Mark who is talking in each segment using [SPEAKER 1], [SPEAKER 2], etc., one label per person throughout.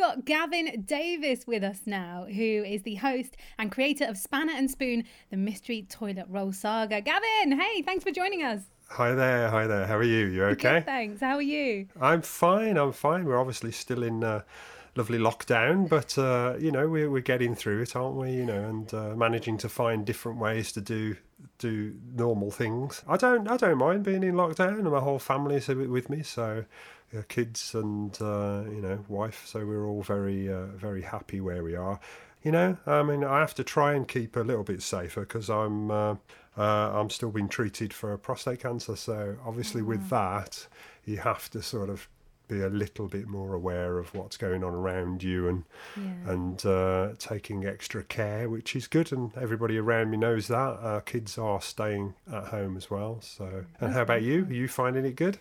[SPEAKER 1] got Gavin Davies with us now, who is the host and creator of Spanner and Spoon, the mystery toilet roll saga. Gavin, hey, thanks for joining us.
[SPEAKER 2] Hi there, hi there. How are you? You okay?
[SPEAKER 1] Good, thanks. How are you?
[SPEAKER 2] I'm fine. I'm fine. We're obviously still in uh, lovely lockdown, but uh, you know we're we're getting through it, aren't we? You know, and uh, managing to find different ways to do do normal things. I don't I don't mind being in lockdown, and my whole family's with me, so kids and uh, you know wife. So we're all very uh, very happy where we are. You know, I mean, I have to try and keep a little bit safer because I'm uh, uh, I'm still being treated for prostate cancer. So obviously, with that, you have to sort of be a little bit more aware of what's going on around you and yeah. and uh, taking extra care, which is good. And everybody around me knows that. Our kids are staying at home as well. So, and how about you? Are you finding it good?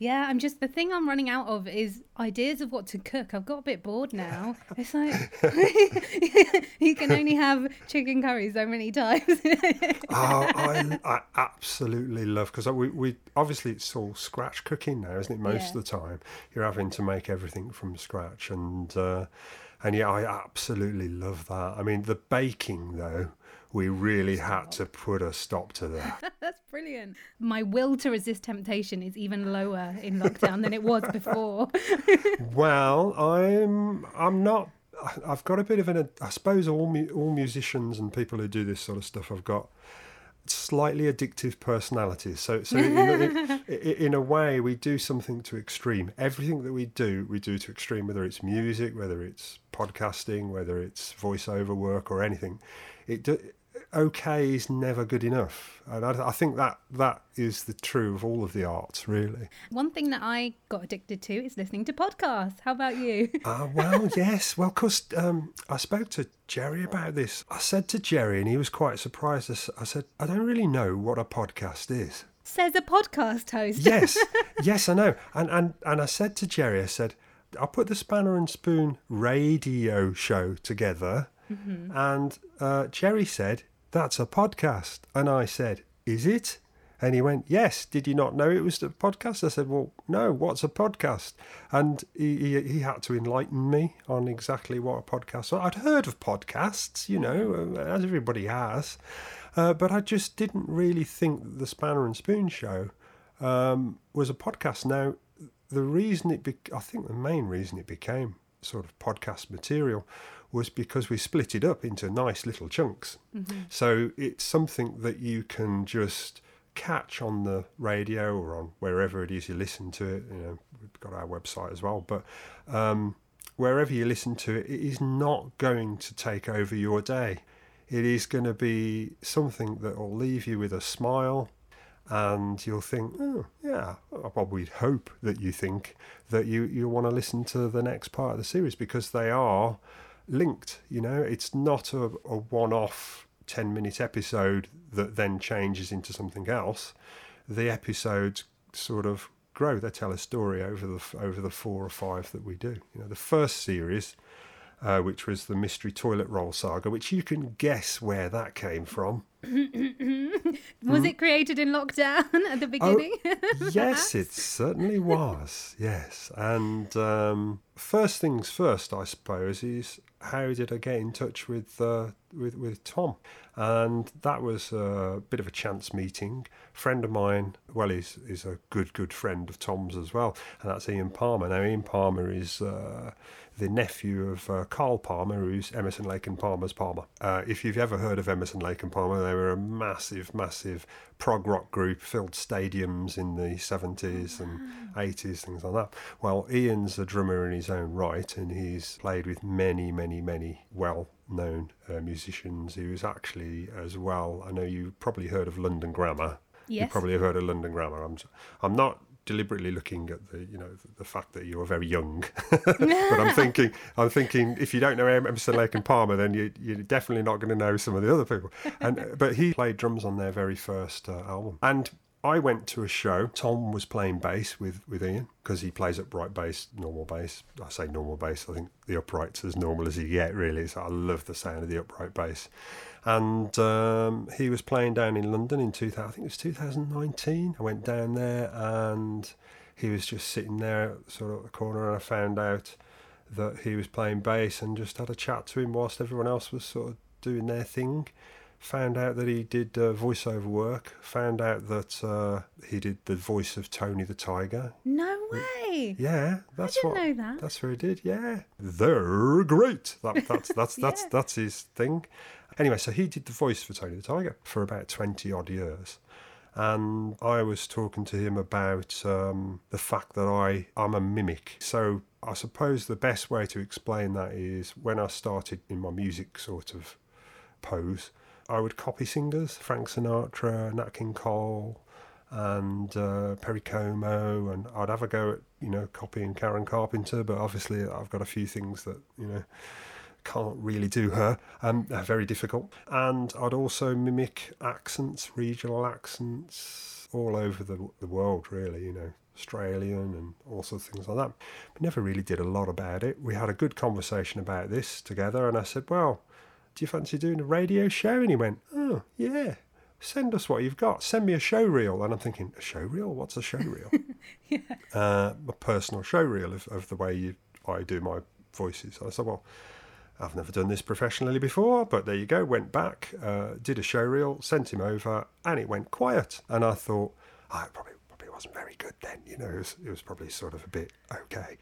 [SPEAKER 1] Yeah, I'm just the thing I'm running out of is ideas of what to cook. I've got a bit bored now. It's like you can only have chicken curry so many times.
[SPEAKER 2] oh, I, I absolutely love because we, we obviously it's all scratch cooking now, isn't it? Most yeah. of the time, you're having to make everything from scratch, and uh, and yeah, I absolutely love that. I mean, the baking though we really had to put a stop to that.
[SPEAKER 1] That's brilliant. My will to resist temptation is even lower in lockdown than it was before.
[SPEAKER 2] well, I'm I'm not I've got a bit of an I suppose all all musicians and people who do this sort of stuff have got slightly addictive personalities. So, so in, in, in, a way, we do something to extreme. Everything that we do, we do to extreme. Whether it's music, whether it's podcasting, whether it's voiceover work or anything, it do, okay is never good enough. And I, I, think that that is the true of all of the arts, really.
[SPEAKER 1] One thing that I got addicted to is listening to podcasts. How about you?
[SPEAKER 2] uh, well, yes. Well, because um, I spoke to Jerry about this. I said to Jerry, and he was quite surprised. I said, I don't really know what a podcast is.
[SPEAKER 1] Says a podcast host.
[SPEAKER 2] yes, yes, I know. And, and, and I said to Jerry, I said, I'll put the Spanner and Spoon radio show together. Mm-hmm. And uh, Jerry said, that's a podcast. And I said, Is it? And he went, Yes. Did you not know it was a podcast? I said, Well, no, what's a podcast? And he, he, he had to enlighten me on exactly what a podcast was. I'd heard of podcasts, you know, as everybody has, uh, but I just didn't really think the Spanner and Spoon show um, was a podcast. Now, the reason it, be- I think the main reason it became sort of podcast material was because we split it up into nice little chunks. Mm-hmm. So it's something that you can just catch on the radio or on wherever it is you listen to it. You know, we've got our website as well, but um, wherever you listen to it, it is not going to take over your day. It is going to be something that will leave you with a smile, and you'll think, oh, yeah, I probably hope that you think that you, you want to listen to the next part of the series because they are linked. You know, it's not a, a one off 10 minute episode that then changes into something else. The episodes sort of grow. They tell a story over the over the four or five that we do. You know, the first series, uh, which was the mystery toilet roll saga, which you can guess where that came from.
[SPEAKER 1] was it created in lockdown at the oh, beginning?
[SPEAKER 2] Oh, yes, it certainly was. Yes, and um, first things first, I suppose, is how did I get in touch with uh, with with Tom? And that was a bit of a chance meeting. Friend of mine, well, he's is a good good friend of Tom's as well, and that's Ian Palmer. Now, Ian Palmer is uh, the nephew of uh, Carl Palmer, who's Emerson Lake and Palmer's Palmer. Uh, if you've ever heard of Emerson Lake and Palmer, they were a massive, massive prog rock group, filled stadiums in the 70s and 80s, things like that. Well, Ian's a drummer in his own right, and he's played with many, many, many well known uh, musicians. He was actually, as well, I know you probably heard of London Grammar.
[SPEAKER 1] Yes.
[SPEAKER 2] You probably have heard of London Grammar. I'm, I'm not deliberately looking at the you know the fact that you're very young but i'm thinking i'm thinking if you don't know emerson lake and palmer then you, you're definitely not going to know some of the other people and but he played drums on their very first uh, album and I went to a show. Tom was playing bass with, with Ian because he plays upright bass, normal bass. I say normal bass. I think the upright's as normal as you get, really. So I love the sound of the upright bass and um, he was playing down in London in 2000, I think it was 2019. I went down there and he was just sitting there sort of at the corner and I found out that he was playing bass and just had a chat to him whilst everyone else was sort of doing their thing. Found out that he did uh, voiceover work. Found out that uh, he did the voice of Tony the Tiger.
[SPEAKER 1] No way.
[SPEAKER 2] Yeah, that's I
[SPEAKER 1] didn't
[SPEAKER 2] what.
[SPEAKER 1] know that.
[SPEAKER 2] That's what he did. Yeah, they're great. That, that's that's that's
[SPEAKER 1] Yeah.
[SPEAKER 2] that's his thing. Anyway, so he did the voice for Tony the Tiger for about twenty odd years, and I was talking to him about um, the fact that I I'm a mimic. So I suppose the best way to explain that is when I started in my music sort of pose, I would copy singers, Frank Sinatra, Nat King Cole, and uh, Perry Como, and I'd have a go at you know copying Karen Carpenter, but obviously I've got a few things that you know can't really do her. Um, they're very difficult, and I'd also mimic accents, regional accents, all over the the world, really. You know. Australian and all sorts of things like that. But never really did a lot about it. We had a good conversation about this together, and I said, Well, do you fancy doing a radio show? And he went, Oh, yeah. Send us what you've got. Send me a show reel. And I'm thinking, a show reel? What's a show reel?
[SPEAKER 1] Yeah.
[SPEAKER 2] uh, a personal show reel of, of the way you, I do my voices. And I said, well, I've never done this professionally before, but there you go. Went back, uh, did a show reel, sent him over, and it went quiet. And I thought, oh, it probably probably wasn't very good then. You know, it was, it was probably sort of a bit okay.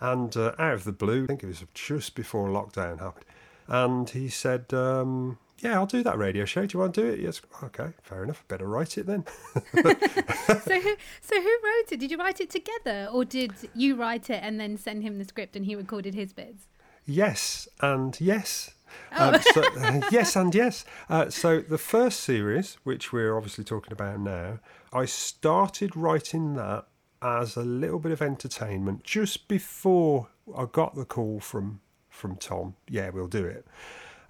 [SPEAKER 2] And uh, out of the blue, I think it was just before lockdown happened, and he said, um, "Yeah, I'll do that radio show. Do you want to do it?" Yes. Okay, fair enough. Better write it then.
[SPEAKER 1] so who so who wrote it? Did you write it together or did you write it and then send him the script and he recorded his bits?
[SPEAKER 2] Yes and yes. Um, so, yes and yes. Uh, so the first series, which we're obviously talking about now, I started writing that as a little bit of entertainment just before I got the call from from Tom. Yeah, we'll do it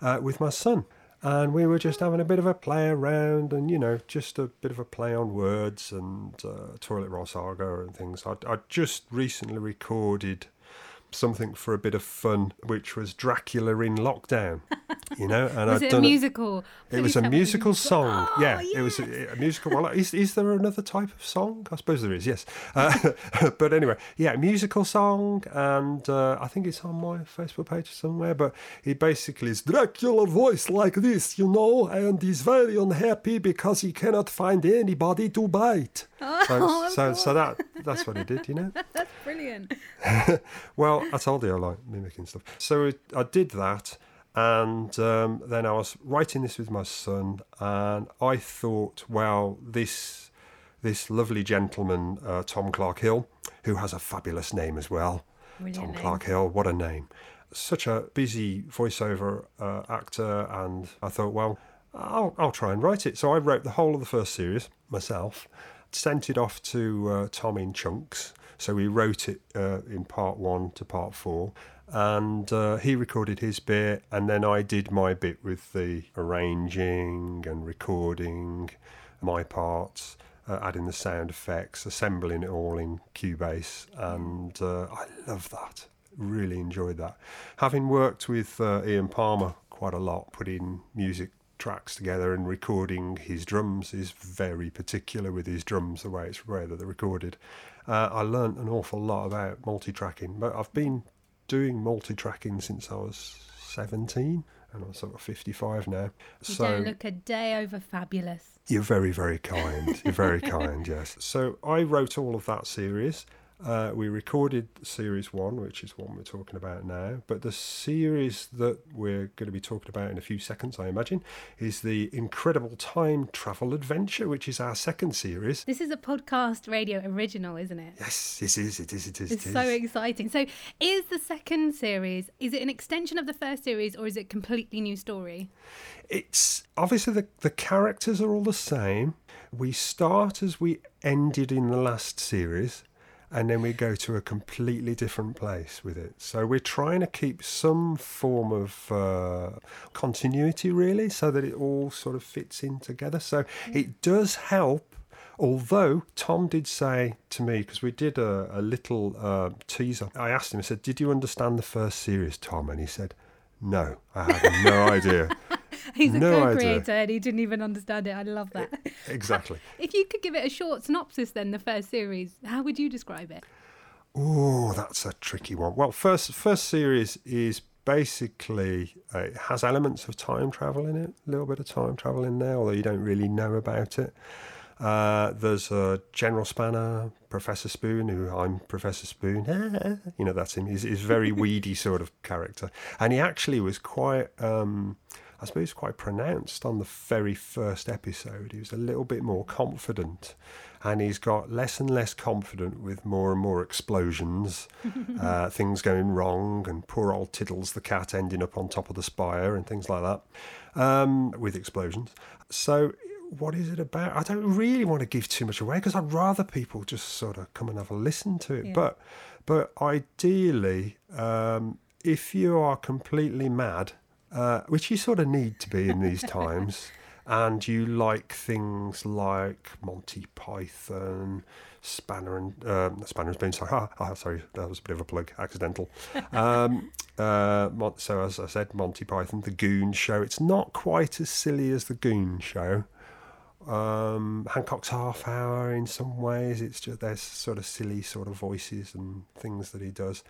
[SPEAKER 2] uh, with my son. And we were just having a bit of a play around, and you know, just a bit of a play on words and uh, toilet roll saga and things. I I just recently recorded something for a bit of fun, which was Dracula in lockdown. You know, and I'd
[SPEAKER 1] it a
[SPEAKER 2] done
[SPEAKER 1] musical?
[SPEAKER 2] it was a musical song.
[SPEAKER 1] Oh,
[SPEAKER 2] yeah, it was a, a musical. Well, is, is there another type of song? I suppose there is, yes. Uh, but anyway, yeah, musical song. And uh, I think it's on my Facebook page somewhere. But it basically is Dracula voice like this, you know, and he's very unhappy because he cannot find anybody to bite.
[SPEAKER 1] Oh,
[SPEAKER 2] So, so, so that that's what he did, you know.
[SPEAKER 1] That's brilliant.
[SPEAKER 2] Well, I told you I like mimicking stuff. So I did that, and um, then I was writing this with my son, and I thought, well, this this lovely gentleman, uh, Tom Clark Hill, who has a fabulous name as well.
[SPEAKER 1] Brilliant
[SPEAKER 2] Tom
[SPEAKER 1] name.
[SPEAKER 2] Clark Hill, what a name! Such a busy voiceover uh, actor, and I thought, well, I'll, I'll try and write it. So I wrote the whole of the first series myself, sent it off to uh, Tom in chunks. So we wrote it uh, in part one to part four, and uh, he recorded his bit, and then I did my bit with the arranging and recording my parts, uh, adding the sound effects, assembling it all in Cubase, and uh, I love that. Really enjoyed that. Having worked with uh, Ian Palmer quite a lot, putting music tracks together and recording his drums is very particular with his drums the way it's the way that they're recorded uh, i learnt an awful lot about multi-tracking but i've been doing multi-tracking since i was 17 and i'm sort of 55 now
[SPEAKER 1] You
[SPEAKER 2] so
[SPEAKER 1] don't look a day over fabulous.
[SPEAKER 2] you're very, very kind. You're very kind, yes. So I wrote all of that series. Uh, we recorded series one, which is one we're talking about now. But the series that we're going to be talking about in a few seconds, I imagine, is the Incredible Time Travel Adventure, which is our second series.
[SPEAKER 1] This is a podcast radio original, isn't it?
[SPEAKER 2] Yes, it is. It is. It is.
[SPEAKER 1] It's
[SPEAKER 2] it
[SPEAKER 1] so exciting. So, is the second series is it an extension of the first series or is it a completely new story?
[SPEAKER 2] it's obviously the, the characters are all the same. We start as we ended in the last series, and then we go to a completely different place with it. So we're trying to keep some form of uh, continuity, really, so that it all sort of fits in together. So it does help. Although Tom did say to me, because we did a, a little uh, teaser, I asked him, I said, Did you understand the first series, Tom? And he said, No, I had no idea.
[SPEAKER 1] He's a
[SPEAKER 2] No idea.
[SPEAKER 1] co-creator and he didn't even understand it. I love that.
[SPEAKER 2] Exactly.
[SPEAKER 1] if you could give it a short synopsis, then the first series, how would you describe it?
[SPEAKER 2] Oh, that's a tricky one. Well, first first series is basically uh, it has elements of time travel in it, a little bit of time travel in there, although you don't really know about it. Uh, there's a General Spanner, Professor Spoon, who I'm Professor Spoon. you know, that's him. He's, he's a very weedy sort of character. And he actually was quite, um, I suppose, quite pronounced on the very first episode. He was a little bit more confident. And he's got less and less confident with more and more explosions, uh, things going wrong, and poor old Tiddles the cat ending up on top of the spire and things like that um, with explosions. So what is it about? I don't really want to give too much away because I'd rather people just sort of come and have a listen to it.
[SPEAKER 1] Yeah.
[SPEAKER 2] But but ideally, um, if you are completely mad, uh, which you sort of need to be in these times, and you like things like Monty Python, Spanner and um, Spanner and Spoon. Sorry, ah, ah, sorry, that was a bit of a plug, accidental. Um, uh, so as I said, Monty Python, The Goon Show. It's not quite as silly as The Goon Show um, Hancock's Half Hour in some ways. It's just there's sort of silly sort of voices and things that he does.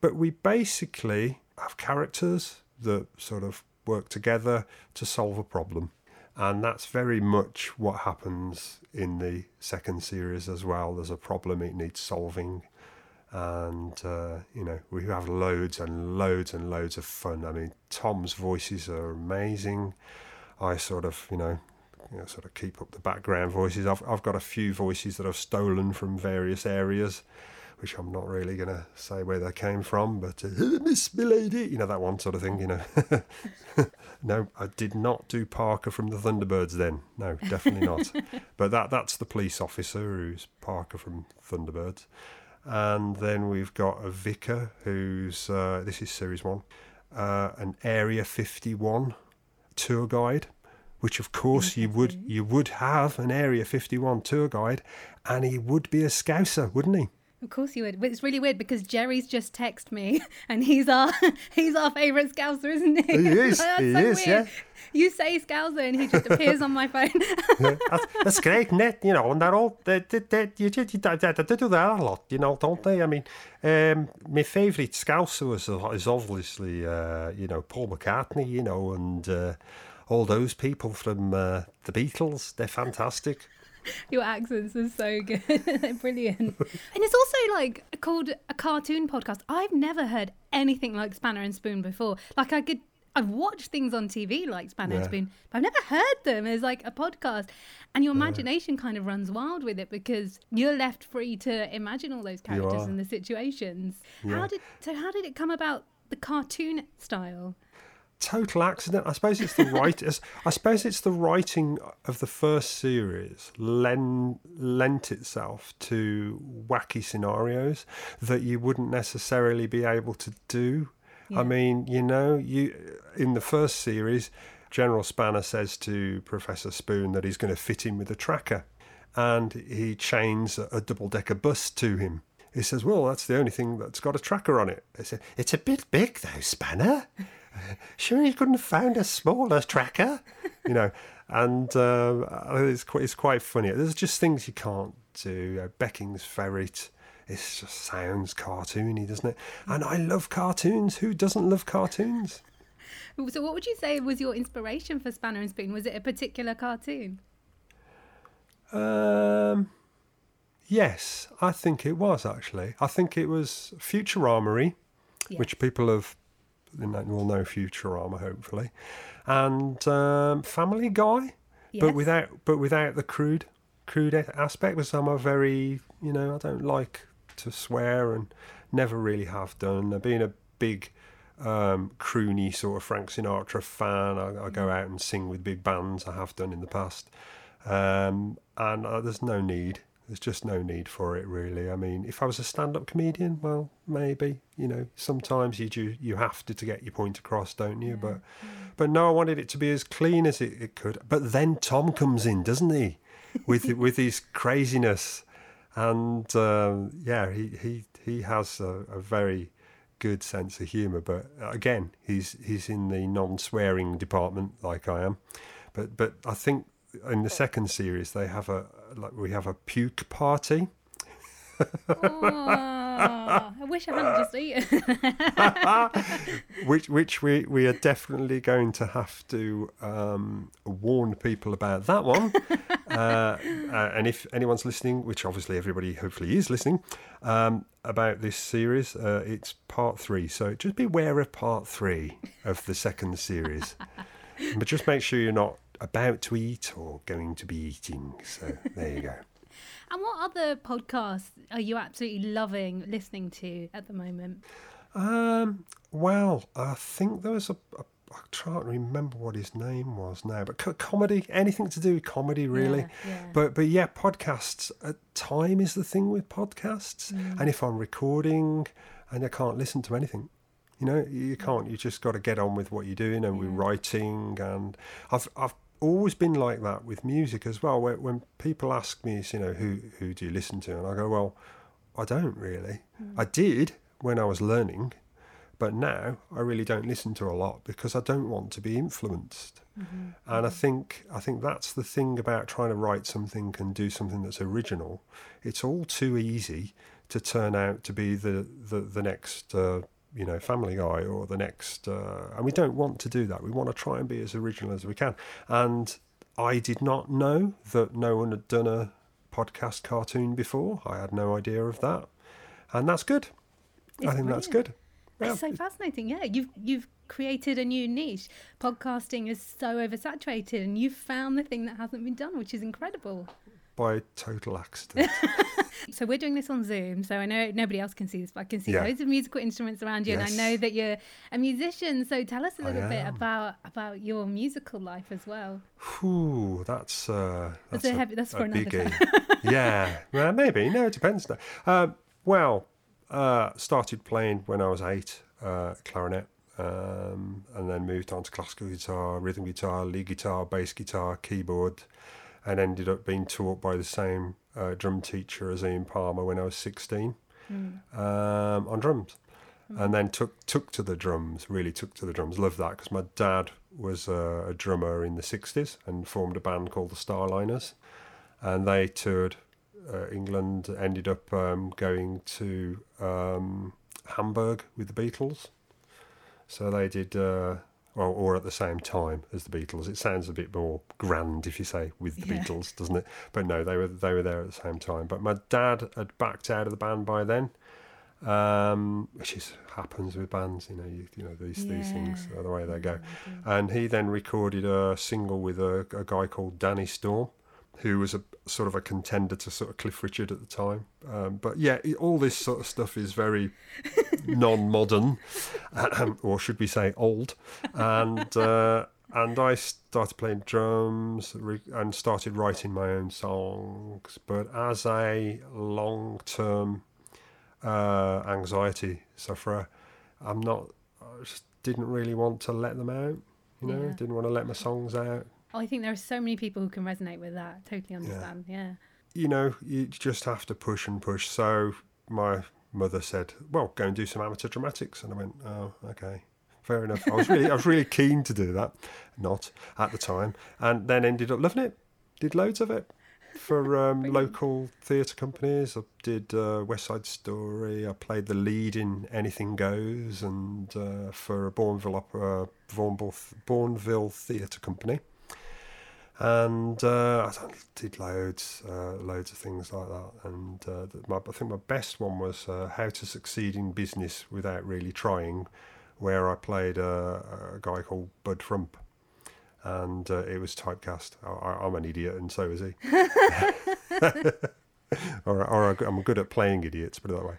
[SPEAKER 2] But we basically have characters that sort of work together to solve a problem. And that's very much what happens in the second series as well. There's a problem, it needs solving. And, uh, you know, we have loads and loads and loads of fun. I mean, Tom's voices are amazing. I sort of, you know, you know, sort of keep up the background voices. I've I've got a few voices that I've stolen from various areas, which I'm not really going to say where they came from, but uh, Miss Milady, you know that one sort of thing. You know, no, I did not do Parker from the Thunderbirds. Then, no, definitely not. but that that's the police officer who's Parker from Thunderbirds, and then we've got a vicar who's uh, this is series one, uh, an Area 51 tour guide which of course you would you would have an Area 51 tour guide, and he would be a Scouser, wouldn't he?
[SPEAKER 1] Of course you would. It's really weird because Jerry's just texted me, and he's our he's our favourite Scouser, isn't he?
[SPEAKER 2] He is,
[SPEAKER 1] That's
[SPEAKER 2] he
[SPEAKER 1] so
[SPEAKER 2] is,
[SPEAKER 1] weird.
[SPEAKER 2] yeah.
[SPEAKER 1] You say Scouser, and he just appears on my phone.
[SPEAKER 2] that's, that's great, net, you know, and they're all they, they, they, you, you, they, they do that a lot, you know, don't they? I mean, um, my favourite Scouser is, is obviously, uh, you know, Paul McCartney, you know, and uh, all those people from uh, the Beatles. They're fantastic.
[SPEAKER 1] Your accents are so good. They're brilliant. And it's also like called a cartoon podcast. I've never heard anything like Spanner and Spoon before. Like I could I've watched things on TV like Spanner and Spoon, but I've never heard them as like a podcast. And your imagination kind of runs wild with it because you're left free to imagine all those characters and the situations.
[SPEAKER 2] Yeah.
[SPEAKER 1] How did so how did it come about the cartoon style?
[SPEAKER 2] Total accident. I suppose it's the writers. I suppose it's the writing of the first series len, lent itself to wacky scenarios that you wouldn't necessarily be able to do.
[SPEAKER 1] Yeah.
[SPEAKER 2] I mean, you know, you in the first series, General Spanner says to Professor Spoon that he's going to fit him with a tracker, and he chains a, a double-decker bus to him. He says, "Well, that's the only thing that's got a tracker on it." I said, "It's a bit big, though, Spanner." sure you couldn't have found a smaller tracker you know and uh, it's quite it's quite funny there's just things you can't do uh, becking's ferret it just sounds cartoony doesn't it and i love cartoons who doesn't love cartoons
[SPEAKER 1] So what would you say was your inspiration for Spanner and Spoon? Was it a particular cartoon?
[SPEAKER 2] um yes i think it was actually i think it was futurama
[SPEAKER 1] Yeah.
[SPEAKER 2] which people have know, will know Futurama hopefully, and um, Family Guy, but without but without the crude crude aspect. Because I'm a very you know I don't like to swear and never really have done. I've been a big um, croony sort of Frank Sinatra fan. I, I go out and sing with big bands. I have done in the past, um, and uh, there's no need. There's just no need for it, really. I mean, if I was a stand-up comedian, well, maybe. You know, sometimes you do, you have to to get your point across, don't you? But, but no, I wanted it to be as clean as it, it could. But then Tom comes in, doesn't he, with with his craziness, and um, yeah, he he he has a, a very good sense of humour. But again, he's he's in the non-swearing department like I am. But but I think in the second series they have a like we have a puke party.
[SPEAKER 1] Oh, I wish I hadn't just eaten.
[SPEAKER 2] which which we, we are definitely going to have to um, warn people about that one. uh, uh, and if anyone's listening, which obviously everybody hopefully is listening, um, about this series, uh, it's part three. So just beware of part three of the second series. but just make sure you're not about to eat or going to be eating. So there you go.
[SPEAKER 1] And what other podcasts are you absolutely loving listening to at the moment?
[SPEAKER 2] Um, well, I think there was a, a I can't remember what his name was now, but co- comedy, anything to do with comedy, really.
[SPEAKER 1] Yeah, yeah.
[SPEAKER 2] But but yeah, podcasts. Uh, time is the thing with podcasts,
[SPEAKER 1] Mm.
[SPEAKER 2] and if I'm recording and I can't listen to anything, you know, you can't. You just got to get on with what you're doing, and we're writing. And I've I've always been like that with music as well. Where when people ask me, you know, who who do you listen to, and I go, well, I don't really. Hmm. I did when I was learning, but now I really don't listen to a lot because I don't want to be influenced. Mm-hmm. And I mm-hmm. think I think that's the thing about trying to write something and do something that's original. It's all too easy to turn out to be the the, the next uh, you know Family Guy or the next, uh, and we don't want to do that. We want to try and be as original as we can. And I did not know that no one had done a podcast cartoon before. I had no idea of that, and that's good. I
[SPEAKER 1] It's
[SPEAKER 2] think that's
[SPEAKER 1] brilliant.
[SPEAKER 2] good. Yeah.
[SPEAKER 1] It's so fascinating. Yeah, you've you've created a new niche. Podcasting is so oversaturated, and you've found the thing that hasn't been done, which is incredible.
[SPEAKER 2] By total accident.
[SPEAKER 1] So we're doing this on Zoom. So I know nobody else can see this, but I can see
[SPEAKER 2] Yeah.
[SPEAKER 1] loads of musical instruments around you, and I know that you're a musician. So tell us a little bit about about your musical life as well.
[SPEAKER 2] Whew, that's uh,
[SPEAKER 1] That's
[SPEAKER 2] that's
[SPEAKER 1] a heavy- that's for another
[SPEAKER 2] biggie. yeah, well, maybe. No, it depends. No. Um, well, uh, started playing when I was eight, uh, clarinet, um, and then moved on to classical guitar, rhythm guitar, lead guitar, bass guitar, keyboard, and ended up being taught by the same uh, drum teacher as Ian Palmer when I was sixteen um, on drums. And then took took to the drums, really took to the drums. Loved that because my dad was a, a drummer in the '60s and formed a band called the Starliners, and they toured uh, England. Ended up um, going to um, Hamburg with the Beatles. So they did, uh, or, or at the same time as the Beatles. It sounds a bit more grand if you say with the
[SPEAKER 1] Yeah.
[SPEAKER 2] Beatles, doesn't it? But no, they were they were there at the same time. But my dad had backed out of the band by then, um, which is happens with bands. You know, you, you know these these things are the way they go. And he then recorded a single with a, a guy called Danny Storm, who was a sort of a contender to sort of Cliff Richard at the time. Um, but yeah, all this sort of stuff is very non-modern, or should we say old? And uh, and I started playing drums and started writing my own songs. But as a long-term uh, anxiety sufferer, I'm not. I just didn't really want to let them out. You know,
[SPEAKER 1] Yeah.
[SPEAKER 2] didn't want to let my songs out.
[SPEAKER 1] Oh, I think there are so many people who can resonate with that. Totally understand. Yeah.
[SPEAKER 2] you know, you just have to push and push. So my mother said, "Well, go and do some amateur dramatics," and I went, "Oh, okay, fair enough." I was really, I was really keen to do that, not at the time, and then ended up loving it. Did loads of it for um, local theatre companies. I did uh, West Side Story. I played the lead in Anything Goes, and uh, for a Bournville opera, Bournville, Bournville Theatre Company and uh, I did loads, uh, loads of things like that. And uh, my, I think my best one was uh, How to Succeed in Business Without Really Trying, where I played a, a guy called Bud Frump, and uh, it was typecast. I, I'm an idiot, and so is he. or, or I'm good at playing idiots, put it that way.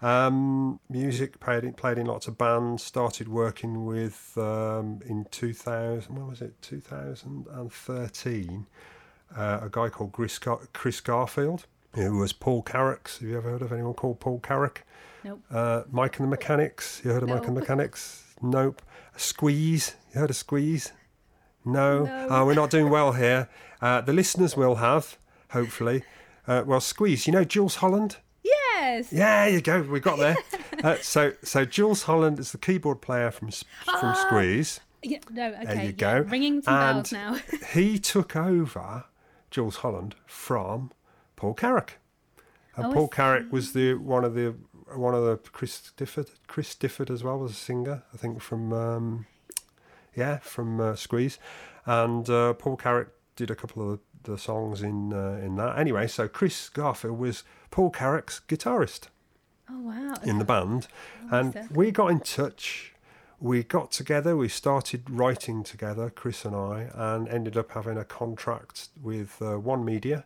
[SPEAKER 2] Um, music, played in, played in lots of bands, started working with, um, in 2000, when was it, 2013, uh, a guy called Chris, Gar- Chris Garfield, who was Paul Carrack's. Have you ever heard of anyone called Paul Carrack?
[SPEAKER 1] Nope.
[SPEAKER 2] Uh, Mike and the Mechanics. You heard of Mike and the Mechanics? Nope. Squeeze. You heard of Squeeze? No.
[SPEAKER 1] No.
[SPEAKER 2] Oh, we're not doing well here. Uh, the listeners will have, hopefully. Uh, well, Squeeze. You know Jools Holland?
[SPEAKER 1] Yes.
[SPEAKER 2] Yeah, you go. We got there. uh, so, so Jools Holland is the keyboard player from from
[SPEAKER 1] Ah.
[SPEAKER 2] Squeeze.
[SPEAKER 1] Yeah, no, okay.
[SPEAKER 2] There you
[SPEAKER 1] yeah,
[SPEAKER 2] go.
[SPEAKER 1] Ringing some bells
[SPEAKER 2] And
[SPEAKER 1] now.
[SPEAKER 2] he took over Jools Holland from Paul Carrack. And
[SPEAKER 1] Oh,
[SPEAKER 2] Paul Carrack was the one of the one of the Chris Difford. Chris Difford as well was a singer, I think from um, yeah from uh, Squeeze, and uh, Paul Carrack did a couple of the songs in uh, in that. Anyway, so Chris Garfield was Paul Carrack's guitarist
[SPEAKER 1] Oh wow.
[SPEAKER 2] in the band, and
[SPEAKER 1] stuff.
[SPEAKER 2] we got in touch. We got together. We started writing together, Chris and I, and ended up having a contract with uh, One Media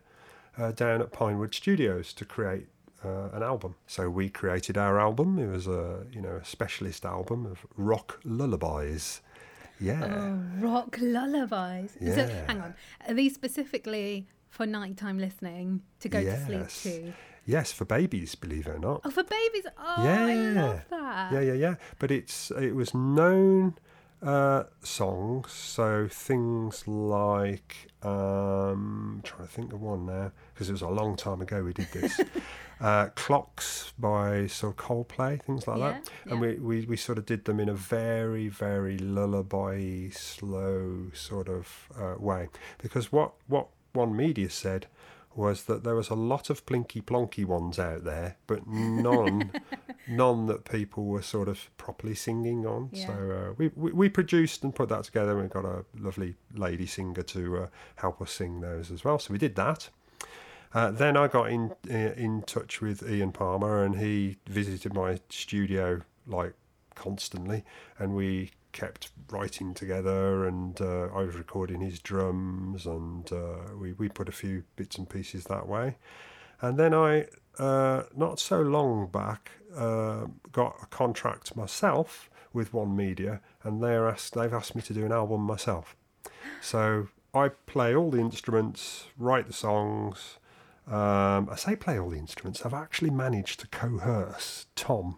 [SPEAKER 2] uh, down at Pinewood Studios to create uh, an album. So we created our album. It was a you know a specialist album of rock lullabies. Yeah.
[SPEAKER 1] Oh, rock lullabies. So,
[SPEAKER 2] Yeah.
[SPEAKER 1] hang on. Are these specifically for nighttime listening to go to sleep
[SPEAKER 2] Yes.
[SPEAKER 1] to?
[SPEAKER 2] Yes, for babies, believe it or not.
[SPEAKER 1] Oh, for babies. Oh, I
[SPEAKER 2] Yeah.
[SPEAKER 1] love that.
[SPEAKER 2] Yeah, yeah, yeah. But it's it was known uh, songs, so things like um, trying to think of one now because it was a long time ago we did this. uh, Clocks by sort of Coldplay, things like that,
[SPEAKER 1] Yeah,
[SPEAKER 2] and we, we we sort of did them in a very very lullaby, slow sort of uh, way. Because what what one media said was that there was a lot of plinky plonky ones out there, but none, none that people were sort of properly singing on.
[SPEAKER 1] Yeah.
[SPEAKER 2] So uh, we, we we produced and put that together. and We got a lovely lady singer to uh, help us sing those as well. So we did that. Uh, then I got in uh, in touch with Ian Palmer, and he visited my studio like constantly, and we kept writing together. And uh, I was recording his drums, and uh, we we put a few bits and pieces that way. And then I, uh, not so long back, uh, got a contract myself with One Media, and they're asked, they've asked me to do an album myself. So I play all the instruments, write the songs. Um, I say play all the instruments. I've actually managed to coerce Tom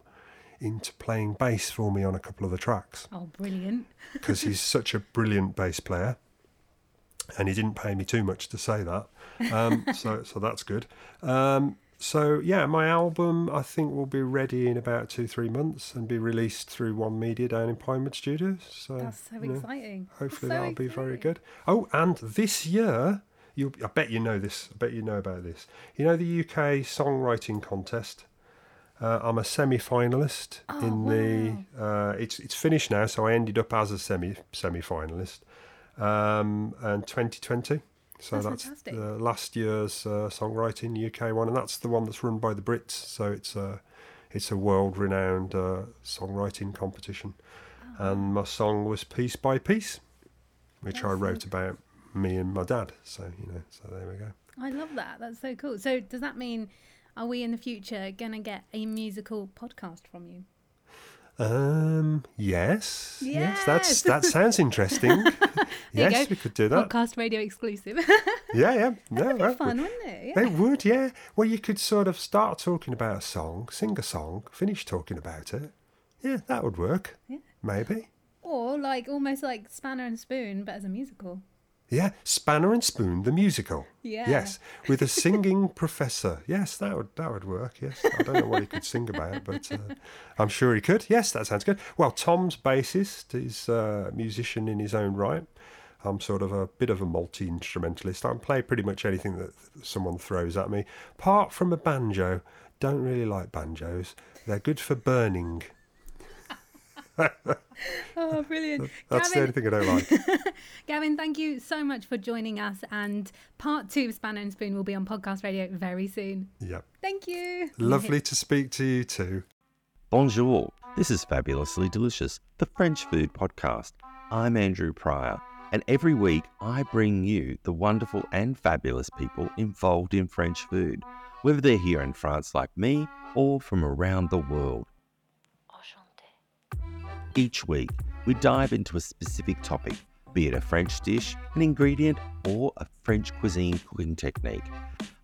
[SPEAKER 2] into playing bass for me on a couple of the tracks
[SPEAKER 1] Oh, brilliant.
[SPEAKER 2] because he's such a brilliant bass player, and he didn't pay me too much to say that. Um, so so that's good. Um, so yeah, my album I think will be ready in about two three months and be released through One Media down in Pinewood Studios. So
[SPEAKER 1] That's so
[SPEAKER 2] you know,
[SPEAKER 1] exciting.
[SPEAKER 2] hopefully
[SPEAKER 1] So
[SPEAKER 2] that'll be very good. Oh, and this year. You, I bet you know this. I bet you know about this. You know the UK songwriting contest. Uh, I'm a semi-finalist
[SPEAKER 1] Oh,
[SPEAKER 2] in the. Uh, it's it's finished now, so I ended up as a semi semi-finalist, um, and 2020. So
[SPEAKER 1] That's
[SPEAKER 2] that's, last year's uh, songwriting UK one, and that's the one that's run by the Brits. So it's a it's a world-renowned uh, songwriting competition,
[SPEAKER 1] Oh,
[SPEAKER 2] and my song was Piece by Piece, which I
[SPEAKER 1] That's so
[SPEAKER 2] wrote about me and my dad. So you know, so there we go.
[SPEAKER 1] I love that. That's so cool. So, does that mean are we in the future gonna get a musical podcast from you?
[SPEAKER 2] Um. Yes. Yes. That's that sounds interesting. Yes, we could do that.
[SPEAKER 1] Podcast radio exclusive.
[SPEAKER 2] Yeah. Yeah. No.
[SPEAKER 1] That'd be
[SPEAKER 2] that
[SPEAKER 1] fun,
[SPEAKER 2] would-
[SPEAKER 1] wouldn't it? Yeah.
[SPEAKER 2] It would. Yeah. Well, you could sort of start talking about a song, sing a song, finish talking about it. Yeah, that would work.
[SPEAKER 1] Yeah.
[SPEAKER 2] Maybe.
[SPEAKER 1] Or like almost like Spanner and Spoon, but as a musical.
[SPEAKER 2] Yeah. Spanner and Spoon, the musical.
[SPEAKER 1] Yeah.
[SPEAKER 2] Yes, with a singing professor. Yes, that would that would work. Yes, I don't know what he could sing about, but uh, I'm sure he could. Yes, that sounds good. Well, Tom's bassist. is a musician in his own right. I'm sort of a bit of a multi instrumentalist. I can play pretty much anything that someone throws at me, apart from a banjo. Don't really like banjos. They're good for burning.
[SPEAKER 1] Oh, brilliant.
[SPEAKER 2] That's the only thing I don't like.
[SPEAKER 1] Gavin, thank you so much for joining us. And part two of Spanner and Spoon will be on podcast radio very soon.
[SPEAKER 2] Yep.
[SPEAKER 1] Thank you.
[SPEAKER 2] Lovely to speak to you too.
[SPEAKER 3] Bonjour. This is Fabulously Delicious, the French food podcast. I'm Andrew Pryor, and every week I bring you the wonderful and fabulous people involved in French food, whether they're here in France like me or from around the world. Each week, we dive into a specific topic, be it a French dish, an ingredient, or a French cuisine cooking technique.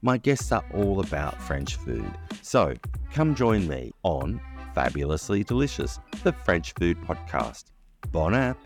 [SPEAKER 3] My guests are all about French food, so come join me on Fabulously Delicious, the French food podcast. Bon app!